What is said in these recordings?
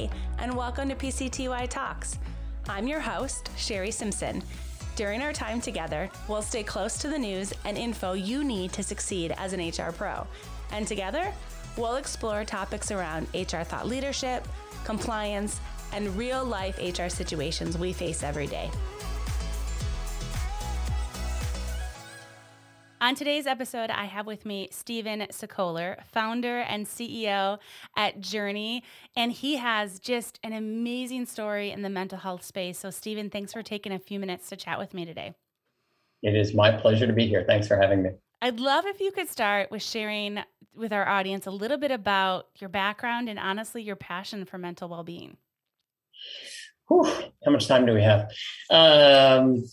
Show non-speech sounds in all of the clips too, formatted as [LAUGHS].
Hi, and welcome to PCTY Talks. I'm your host, Sherry Simpson. During our time together, we'll stay close to the news and info you need to succeed as an HR pro. And together, we'll explore topics around HR thought leadership, compliance, and real life HR situations we face every day. On today's episode, I have with me Stephen Sokoler, founder and CEO at Journey, and he has just an amazing story in the mental health space. So, Stephen, thanks for taking a few minutes to chat with me today. It is my pleasure to be here. Thanks for having me. I'd love if you could start with sharing with our audience a little bit about your background and honestly your passion for mental well being. How much time do we have? Um,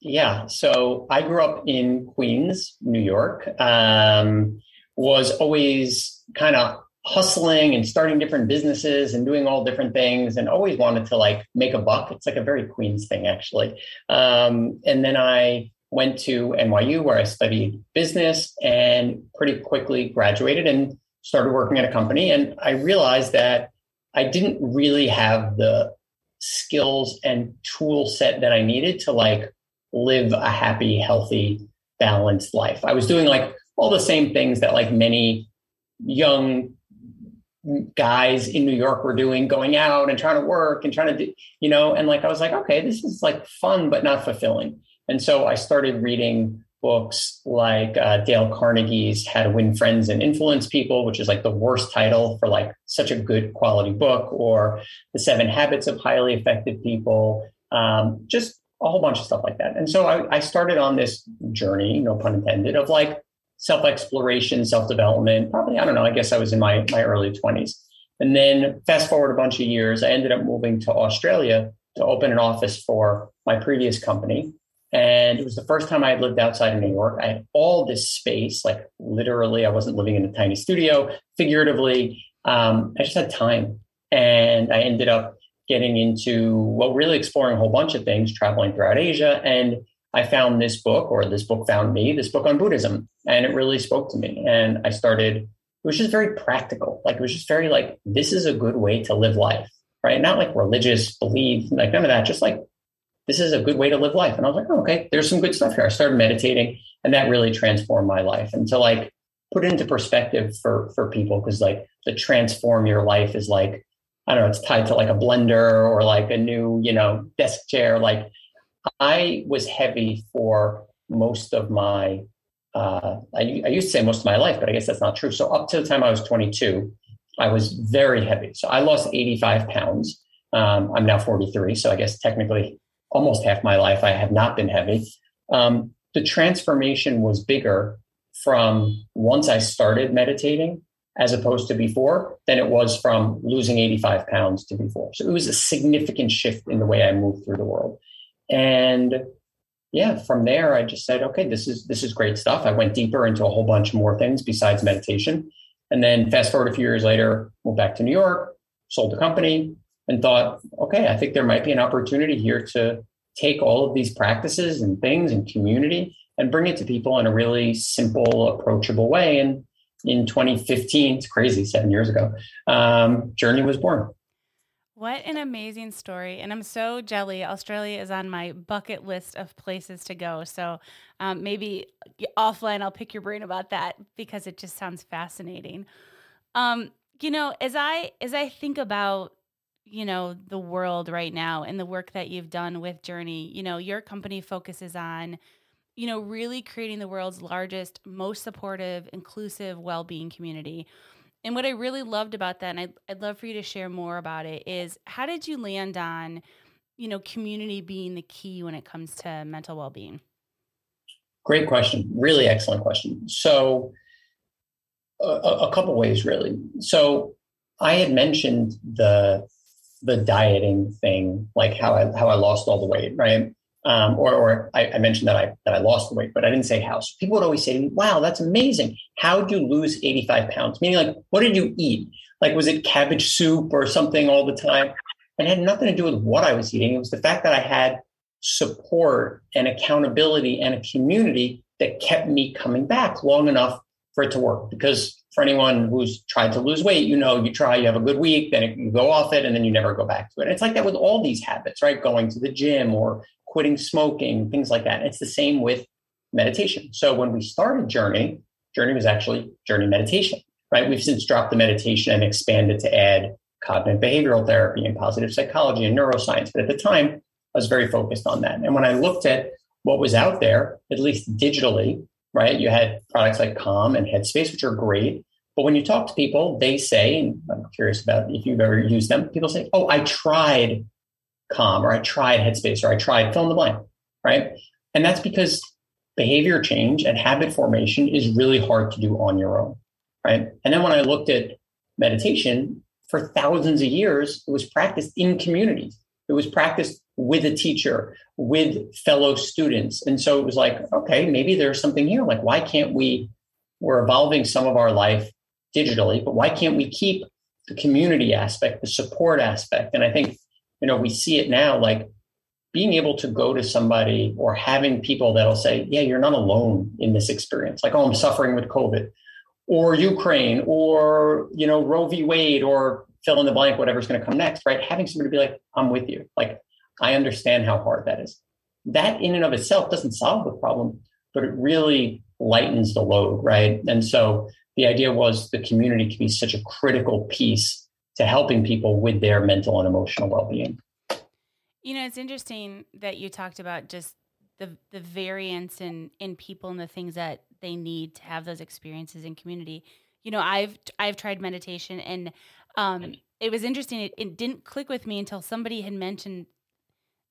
yeah, so I grew up in Queens, New York. Um, was always kind of hustling and starting different businesses and doing all different things, and always wanted to like make a buck. It's like a very Queens thing, actually. Um, and then I went to NYU where I studied business and pretty quickly graduated and started working at a company. And I realized that I didn't really have the skills and tool set that I needed to like live a happy, healthy, balanced life. I was doing like all the same things that like many young guys in New York were doing, going out and trying to work and trying to do, you know, and like I was like, okay, this is like fun but not fulfilling. And so I started reading books like uh, Dale Carnegie's How to Win Friends and Influence People, which is like the worst title for like such a good quality book, or The Seven Habits of Highly Effective People. Um, just a whole bunch of stuff like that. And so I, I started on this journey, no pun intended, of like self exploration, self development. Probably, I don't know, I guess I was in my, my early 20s. And then fast forward a bunch of years, I ended up moving to Australia to open an office for my previous company. And it was the first time I had lived outside of New York. I had all this space, like literally, I wasn't living in a tiny studio, figuratively. Um, I just had time. And I ended up getting into, well, really exploring a whole bunch of things, traveling throughout Asia. And I found this book, or this book found me, this book on Buddhism. And it really spoke to me. And I started, it was just very practical. Like, it was just very like, this is a good way to live life, right? Not like religious belief, like none of that, just like, this is a good way to live life. And I was like, oh, okay, there's some good stuff here. I started meditating, and that really transformed my life. And to like put it into perspective for for people, because like to transform your life is like I don't know, it's tied to like a blender or like a new, you know, desk chair. Like I was heavy for most of my, uh, I, I used to say most of my life, but I guess that's not true. So up to the time I was 22, I was very heavy. So I lost 85 pounds. Um, I'm now 43. So I guess technically almost half my life I have not been heavy. Um, the transformation was bigger from once I started meditating as opposed to before than it was from losing 85 pounds to before. So it was a significant shift in the way I moved through the world. And yeah, from there I just said, okay, this is this is great stuff. I went deeper into a whole bunch more things besides meditation. And then fast forward a few years later, moved back to New York, sold the company, and thought, okay, I think there might be an opportunity here to take all of these practices and things and community and bring it to people in a really simple, approachable way. And in 2015. It's crazy, seven years ago. Um, Journey was born. What an amazing story. And I'm so jelly. Australia is on my bucket list of places to go. So um, maybe offline, I'll pick your brain about that because it just sounds fascinating. Um, you know, as I as I think about you know the world right now and the work that you've done with Journey, you know, your company focuses on you know, really creating the world's largest, most supportive, inclusive well being community. And what I really loved about that, and I'd, I'd love for you to share more about it, is how did you land on, you know, community being the key when it comes to mental well being? Great question. Really excellent question. So, a, a couple ways, really. So, I had mentioned the the dieting thing, like how I how I lost all the weight, right? Um, or, or I, I, mentioned that I that I lost the weight, but I didn't say how. So people would always say "Wow, that's amazing! How did you lose 85 pounds?" Meaning, like, what did you eat? Like, was it cabbage soup or something all the time? And it had nothing to do with what I was eating. It was the fact that I had support and accountability and a community that kept me coming back long enough for it to work. Because for anyone who's tried to lose weight, you know, you try, you have a good week, then it you go off it, and then you never go back to it. And it's like that with all these habits, right? Going to the gym or quitting smoking, things like that. It's the same with meditation. So when we started Journey, Journey was actually Journey Meditation, right? We've since dropped the meditation and expanded to add cognitive behavioral therapy and positive psychology and neuroscience. But at the time, I was very focused on that. And when I looked at what was out there, at least digitally, right, you had products like Calm and Headspace, which are great. But when you talk to people, they say, and I'm curious about if you've ever used them, people say, oh, I tried Calm or I tried Headspace or I tried fill in the blank, right? And that's because behavior change and habit formation is really hard to do on your own, right? And then when I looked at meditation, for thousands of years, it was practiced in communities. It was practiced with a teacher, with fellow students. And so it was like, okay, maybe there's something here. Like, why can't we? We're evolving some of our life digitally, but why can't we keep the community aspect, the support aspect? And I think, you know, we see it now like being able to go to somebody or having people that'll say, yeah, you're not alone in this experience. Like, oh, I'm suffering with COVID or Ukraine or, you know, Roe v. Wade or fill in the blank, whatever's going to come next, right? Having somebody be like, I'm with you. Like, I understand how hard that is. That in and of itself doesn't solve the problem, but it really lightens the load, right? And so the idea was the community can be such a critical piece to helping people with their mental and emotional well-being. You know, it's interesting that you talked about just the the variance in in people and the things that they need to have those experiences in community. You know, I've I've tried meditation and um it was interesting it, it didn't click with me until somebody had mentioned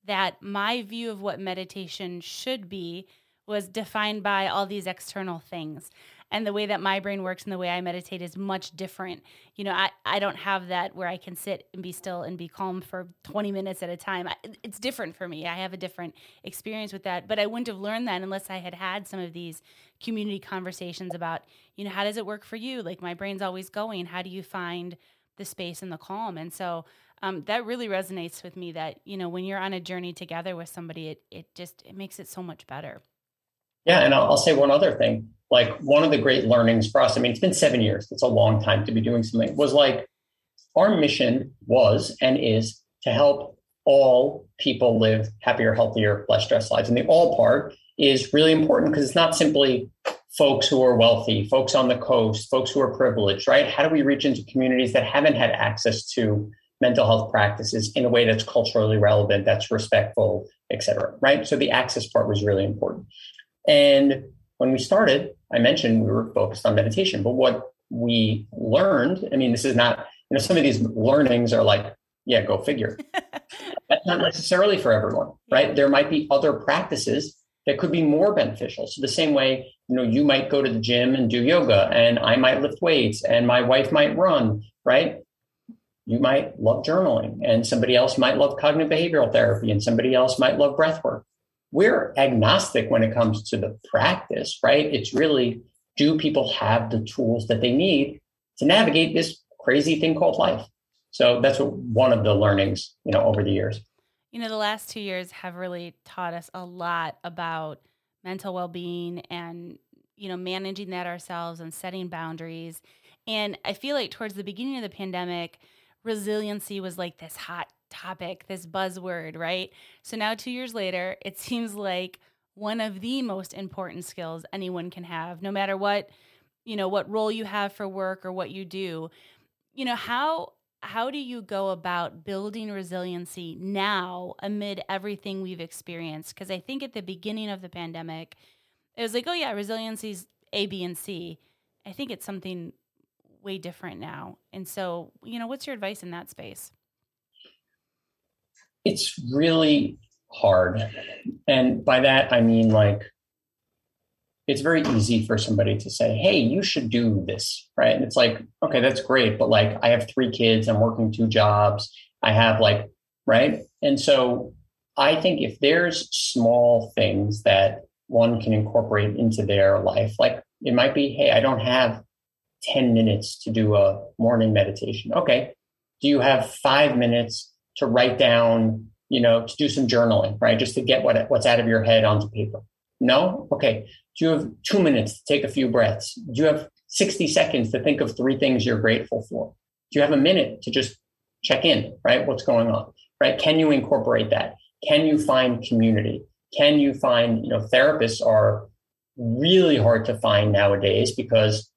that my view of what meditation should be was defined by all these external things and the way that my brain works and the way I meditate is much different. You know, I, I don't have that where I can sit and be still and be calm for 20 minutes at a time. I, it's different for me. I have a different experience with that, but I wouldn't have learned that unless I had had some of these community conversations about, you know, how does it work for you? Like my brain's always going. How do you find the space and the calm? And so um, that really resonates with me that, you know, when you're on a journey together with somebody, it, it just, it makes it so much better. Yeah. And I'll, I'll say one other thing like one of the great learnings for us, I mean, it's been seven years, it's a long time to be doing something, was like our mission was and is to help all people live happier, healthier, less stressed lives. And the all part is really important because it's not simply folks who are wealthy, folks on the coast, folks who are privileged, right? How do we reach into communities that haven't had access to mental health practices in a way that's culturally relevant, that's respectful, et cetera, right? So the access part was really important. And when we started, I mentioned we were focused on meditation, but what we learned, I mean, this is not, you know, some of these learnings are like, yeah, go figure. [LAUGHS] That's not necessarily for everyone, right? There might be other practices that could be more beneficial. So the same way, you know, you might go to the gym and do yoga and I might lift weights and my wife might run, right? You might love journaling and somebody else might love cognitive behavioral therapy and somebody else might love breath work we're agnostic when it comes to the practice, right? It's really do people have the tools that they need to navigate this crazy thing called life? So that's one of the learnings, you know, over the years. You know, the last two years have really taught us a lot about mental well-being and you know managing that ourselves and setting boundaries. And I feel like towards the beginning of the pandemic, resiliency was like this hot topic, this buzzword, right? So now, two years later, it [LAUGHS] seems like one of the most important skills anyone can have, no matter what, you know, what role you have for work or what you do. You know, how how do you go about building resiliency now amid everything we've experienced? Because I think at the beginning of the pandemic, it was like, oh yeah, resiliency's A, B, and C. I think it's something way different now. And so, you know, what's your advice in that space? It's really hard. And by that, I mean like, it's very easy for somebody to say, Hey, you should do this. Right. And it's like, okay, that's great. But like, I have three kids, I'm working two jobs. I have like, right. And so I think if there's small things that one can incorporate into their life, like it might be, Hey, I don't have 10 minutes to do a morning meditation. Okay. Do you have five minutes to write down, you know, to do some journaling, right? Just to get what what's out of your head onto paper. No? Okay. Do you have two minutes to take a few breaths? Do you have 60 seconds to think of three things you're grateful for? Do you have a minute to just check in, right? What's going on, right? Can you incorporate that? Can you find community? Can you find, you know, therapists are really hard to find nowadays because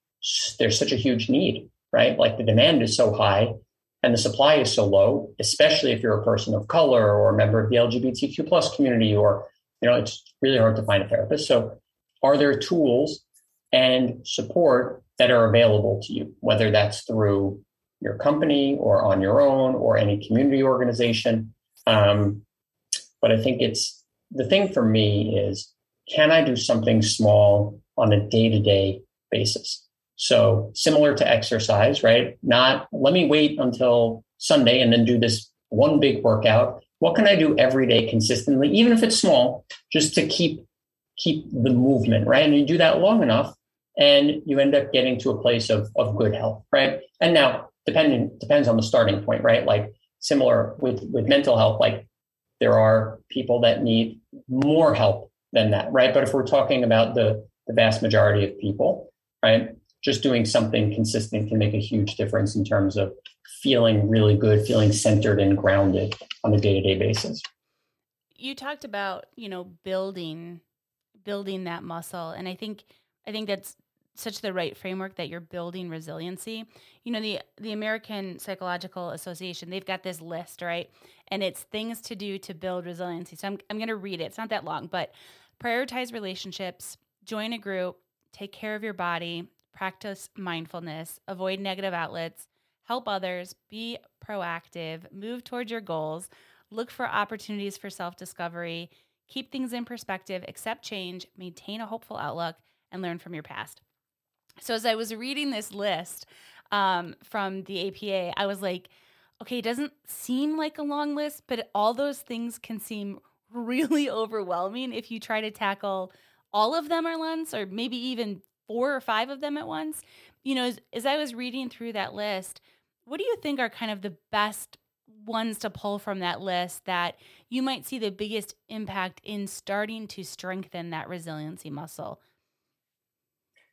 there's such a huge need, right? Like the demand is so high and the supply is so low, especially if you're a person of color or a member of the LGBTQ plus community, or, you know, it's really hard to find a therapist. So are there tools and support that are available to you, whether that's through your company or on your own or any community organization? Um, but I think it's the thing for me is can I do something small on a day to day basis? So similar to exercise, right? Not let me wait until Sunday and then do this one big workout. What can I do every day consistently, even if it's small, just to keep keep the movement, right? And you do that long enough and you end up getting to a place of, of good health, right? And now depending depends on the starting point, right? Like similar with with mental health, like there are people that need more help than that, right? But if we're talking about the, the vast majority of people, right, just doing something consistent can make a huge difference in terms of feeling really good, feeling centered and grounded on a day to day basis. You talked about, you know, building building that muscle and I think I think that's such the right framework that you're building resiliency. You know, the the American Psychological Association, they've got this list, right? And it's things to do to build resiliency. So I'm I'm going to read it. It's not that long, but prioritize relationships, join a group, take care of your body, practice mindfulness, avoid negative outlets, help others, be proactive, move towards your goals, look for opportunities for self-discovery, keep things in perspective, accept change, maintain a hopeful outlook, and learn from your past. So as I was reading this list um, from the APA, I was like, okay, it doesn't seem like a long list, but all those things can seem [LAUGHS] really overwhelming if you try to tackle all of them at once, or maybe even four or five of them at once. You know, as, as I was reading through that list, what do you think are kind of the best ones to pull from that list that you might see the biggest impact in starting to strengthen that resiliency muscle?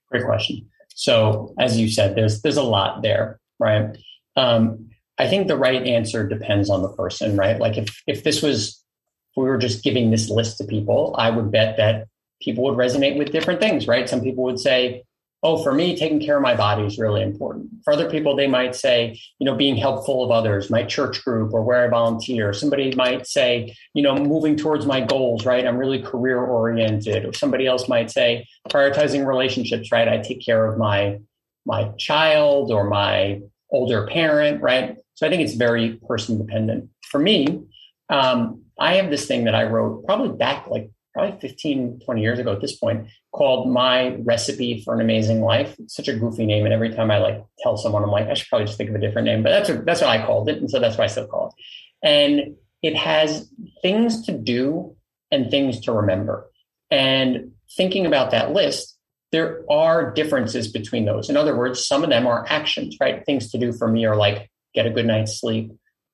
Great question. So, as you said, there's there's a lot there, right? Um, I think the right answer depends on the person, right? Like if if this was if we were just giving this list to people, I would bet that people would resonate with different things, right? Some people would say, oh, for me, taking care of my body is really important. For other people, they might say, you know, being helpful of others, my church group or where I volunteer. Somebody might say, you know, moving towards my goals, right? I'm really career oriented. Or somebody else might say, prioritizing relationships, right? I take care of my my child or my older parent, right? So I think it's very person dependent. For me, um, I have this thing that I wrote probably back like probably 15, 20 years ago at this point called My Recipe for an Amazing Life. It's such a goofy name. And every time I like tell someone, I'm like, I should probably just think of a different name, but that's, a, that's what I called it. And so that's why I still call it. And it has things to do and things to remember. And thinking about that list, there are differences between those. In other words, some of them are actions, right? Things to do for me are like get a good night's sleep,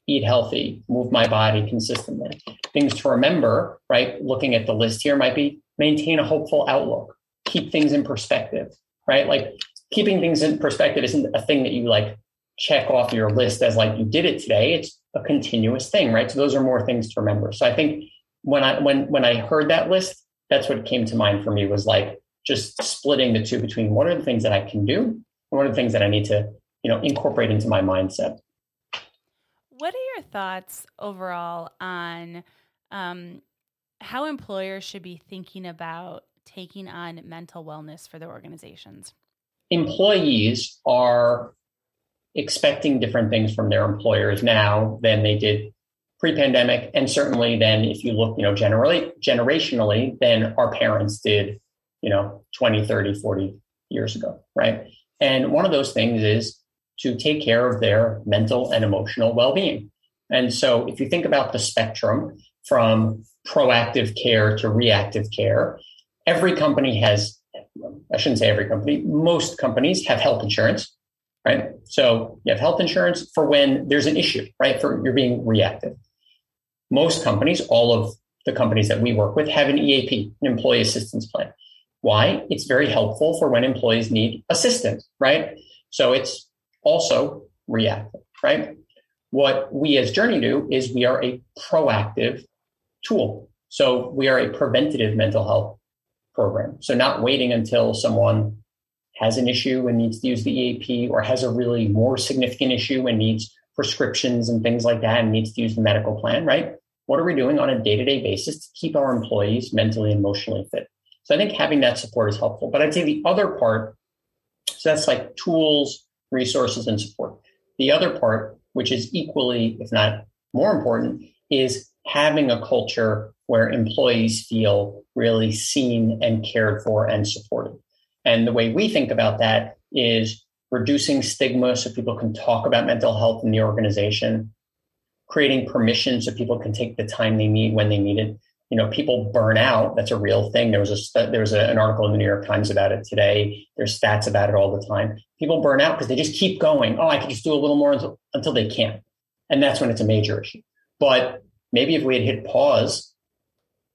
eat healthy, move my body consistently. Things to remember, right? Looking at the list here might be maintain a hopeful outlook, keep things in perspective, right? Like keeping things in perspective isn't a thing that you like check off your list as like you did it today. It's a continuous thing, right? So those are more things to remember. So I think when I when when I heard that list, that's what came to mind for me was like just splitting the two between what are the things that I can do and what are the things that I need to, you know, incorporate into my mindset. What are your thoughts overall on um, how employers should be thinking about taking on mental wellness for their organizations? Employees are expecting different things from their employers now than they did pre-pandemic and certainly then if you look you know generally generationally than our parents did you know 20 30 40 years ago right and one of those things is to take care of their mental and emotional well being. And so, if you think about the spectrum from proactive care to reactive care, every company has, I shouldn't say every company, most companies have health insurance, right? So, you have health insurance for when there's an issue, right? For you're being reactive. Most companies, all of the companies that we work with have an EAP, an employee assistance plan. Why? It's very helpful for when employees need assistance, right? So it's also reactive, right? What we as Journey do is we are a proactive tool. So we are a preventative mental health program. So not waiting until someone has an issue and needs to use the EAP or has a really more significant issue and needs prescriptions and things like that and needs to use the medical plan, right? What are we doing on a day to day basis to keep our employees mentally and emotionally fit? So I think having that support is helpful. But I'd say the other part, so that's like tools, resources, and support. The other part, which is equally, if not more important, is having a culture where employees feel really seen and cared for and supported. And the way we think about that is reducing stigma so people can talk about mental health in the organization, creating permission so people can take the time they need when they need it, you know people burn out. That's a real thing. There was a there was an article in the new york times about it today. There's stats about it all the time. People burn out because they just keep going. Oh i can just do a little more until, until they can't and that's when it's a major issue. But maybe if we had hit pause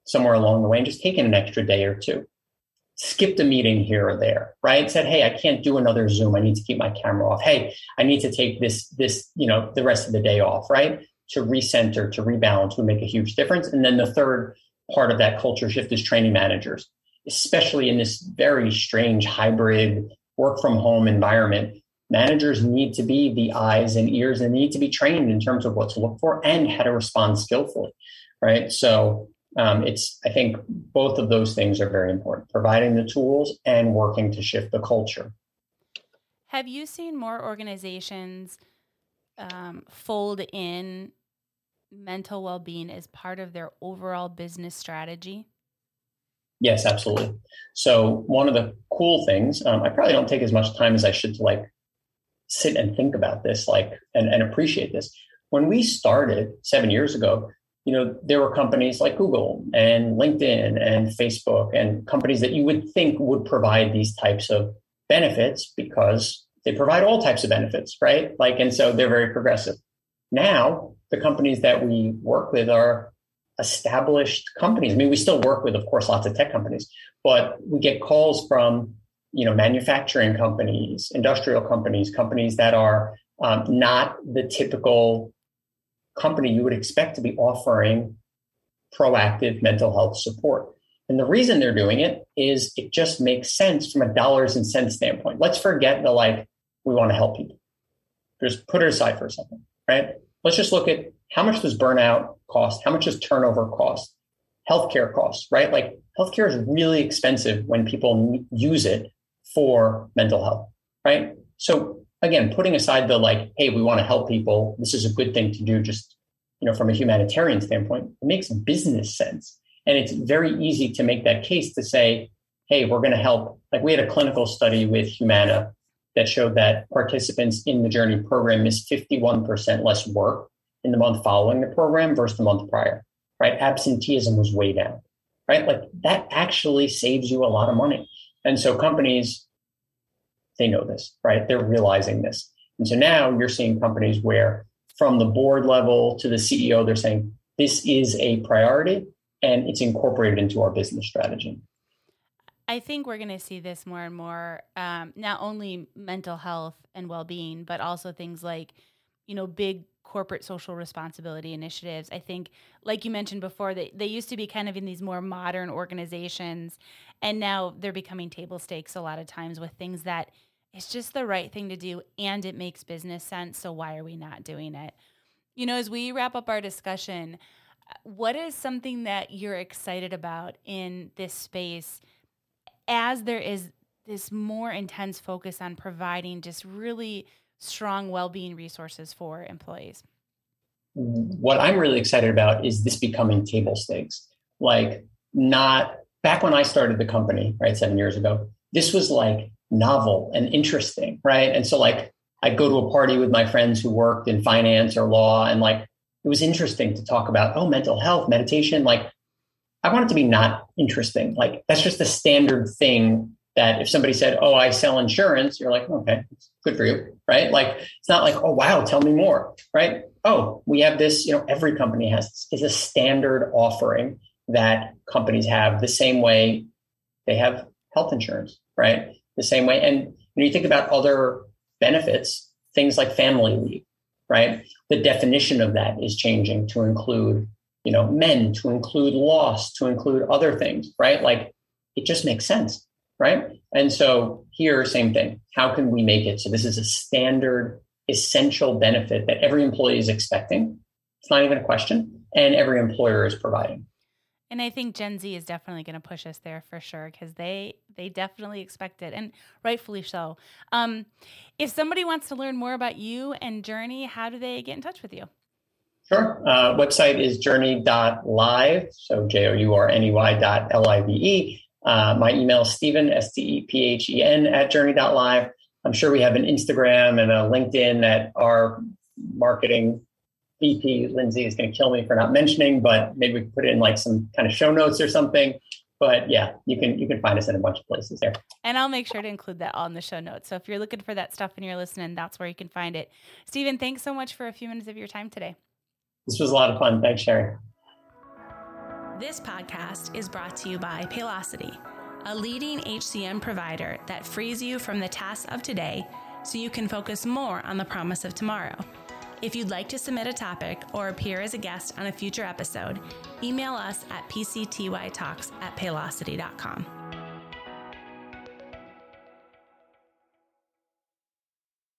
somewhere along the way and just taken an extra day or two skipped a meeting here or there right? Said hey i can't do another zoom. I need to keep my camera off. Hey i need to take this this you know the rest of the day off right? To recenter to rebalance would make a huge difference. And then the third part of that culture shift is training managers, especially in this very strange hybrid work from home environment. Managers need to be the eyes and ears and need to be trained in terms of what to look for and how to respond skillfully. Right. So um, it's, I think both of those things are very important providing the tools and working to shift the culture. Have you seen more organizations um, fold in mental well being as part of their overall business strategy? Yes, absolutely. So, one of the cool things, um, I probably don't take as much time as I should to like sit and think about this, like, and, and appreciate this. When we started seven years ago, you know, there were companies like Google and LinkedIn and Facebook and companies that you would think would provide these types of benefits because they provide all types of benefits, right? Like, and so they're very progressive. Now, the companies that we work with are established companies. I mean, we still work with, of course, lots of tech companies, but we get calls from you know manufacturing companies, industrial companies, companies that are um, not the typical company you would expect to be offering proactive mental health support. And the reason they're doing it is it just makes sense from a dollars and cents standpoint. Let's forget the like, we want to help people. Just put it aside for a second right? Let's just look at how much does burnout cost? How much does turnover cost? Healthcare costs, right? Like healthcare is really expensive when people use it for mental health, right? So again, putting aside the like, hey, we want to help people. This is a good thing to do just, you know, from a humanitarian standpoint, it makes business sense. And it's very easy to make that case to say, hey, we're going to help. Like we had a clinical study with Humana that showed that participants in the Journey program missed 51% less work in the month following the program versus the month prior, right? Absenteeism was way down, right? Like that actually saves you a lot of money. And so companies, they know this, right? They're realizing this. And so now you're seeing companies where from the board level to the CEO, they're saying this is a priority and it's incorporated into our business strategy. I think we're going to see this more and more, um, not only mental health and well being, but also things like, you know, big corporate social responsibility initiatives. I think, like you mentioned before, they, they used to be kind of in these more modern organizations, and now they're becoming table stakes a lot of times with things that it's just the right thing to do and it makes business sense. So, why are we not doing it? You know, as we wrap up our discussion, what is something that you're excited about in this space? As there is this more intense focus on providing just really strong well-being resources for employees. What i'm really excited about is this becoming table stakes. Like not back when i started the company right seven years ago this was like novel and interesting right? And so like i'd go to a party with my friends who worked in finance or law and like it was interesting to talk about oh mental health meditation like I want it to be not interesting. Like that's just the standard thing that if somebody said, "Oh, I sell insurance," you're like, "Okay, good for you," right? Like it's not like, "Oh, wow, tell me more," right? Oh, we have this. You know, every company has is a standard offering that companies have the same way they have health insurance, right? The same way. And when you think about other benefits, things like family leave, right? The definition of that is changing to include, you know, men, to include loss, to include other things, right? Like it just makes sense, right? And so here, same thing. How can we make it so this is a standard, essential benefit that every employee is expecting? It's not even a question, and every employer is providing. And I think Gen Z is definitely going to push us there for sure because they they definitely expect it, and rightfully so. Um, if somebody wants to learn more about you and Journey, how do they get in touch with you? Sure. Uh, website is journey.live, so J O U R N E Y dot L I V E. Uh, my email is Stephen, S T E P H E N, at journey.live. I'm sure we have an Instagram and a LinkedIn that our marketing VP, Lindsay, is going to kill me for not mentioning, but maybe we can put it in like some kind of show notes or something. But yeah, you can you can find us in a bunch of places there. And I'll make sure to include that on the show notes. So if you're looking for that stuff and you're listening, that's where you can find it. Stephen, thanks so much for a few minutes of your time today. This was a lot of fun. Thanks, Sherry. This podcast is brought to you by Paylocity, a leading HCM provider that frees you from the tasks of today so you can focus more on the promise of tomorrow. If you'd like to submit a topic or appear as a guest on a future episode, email us at pctytalks at paylocity.com.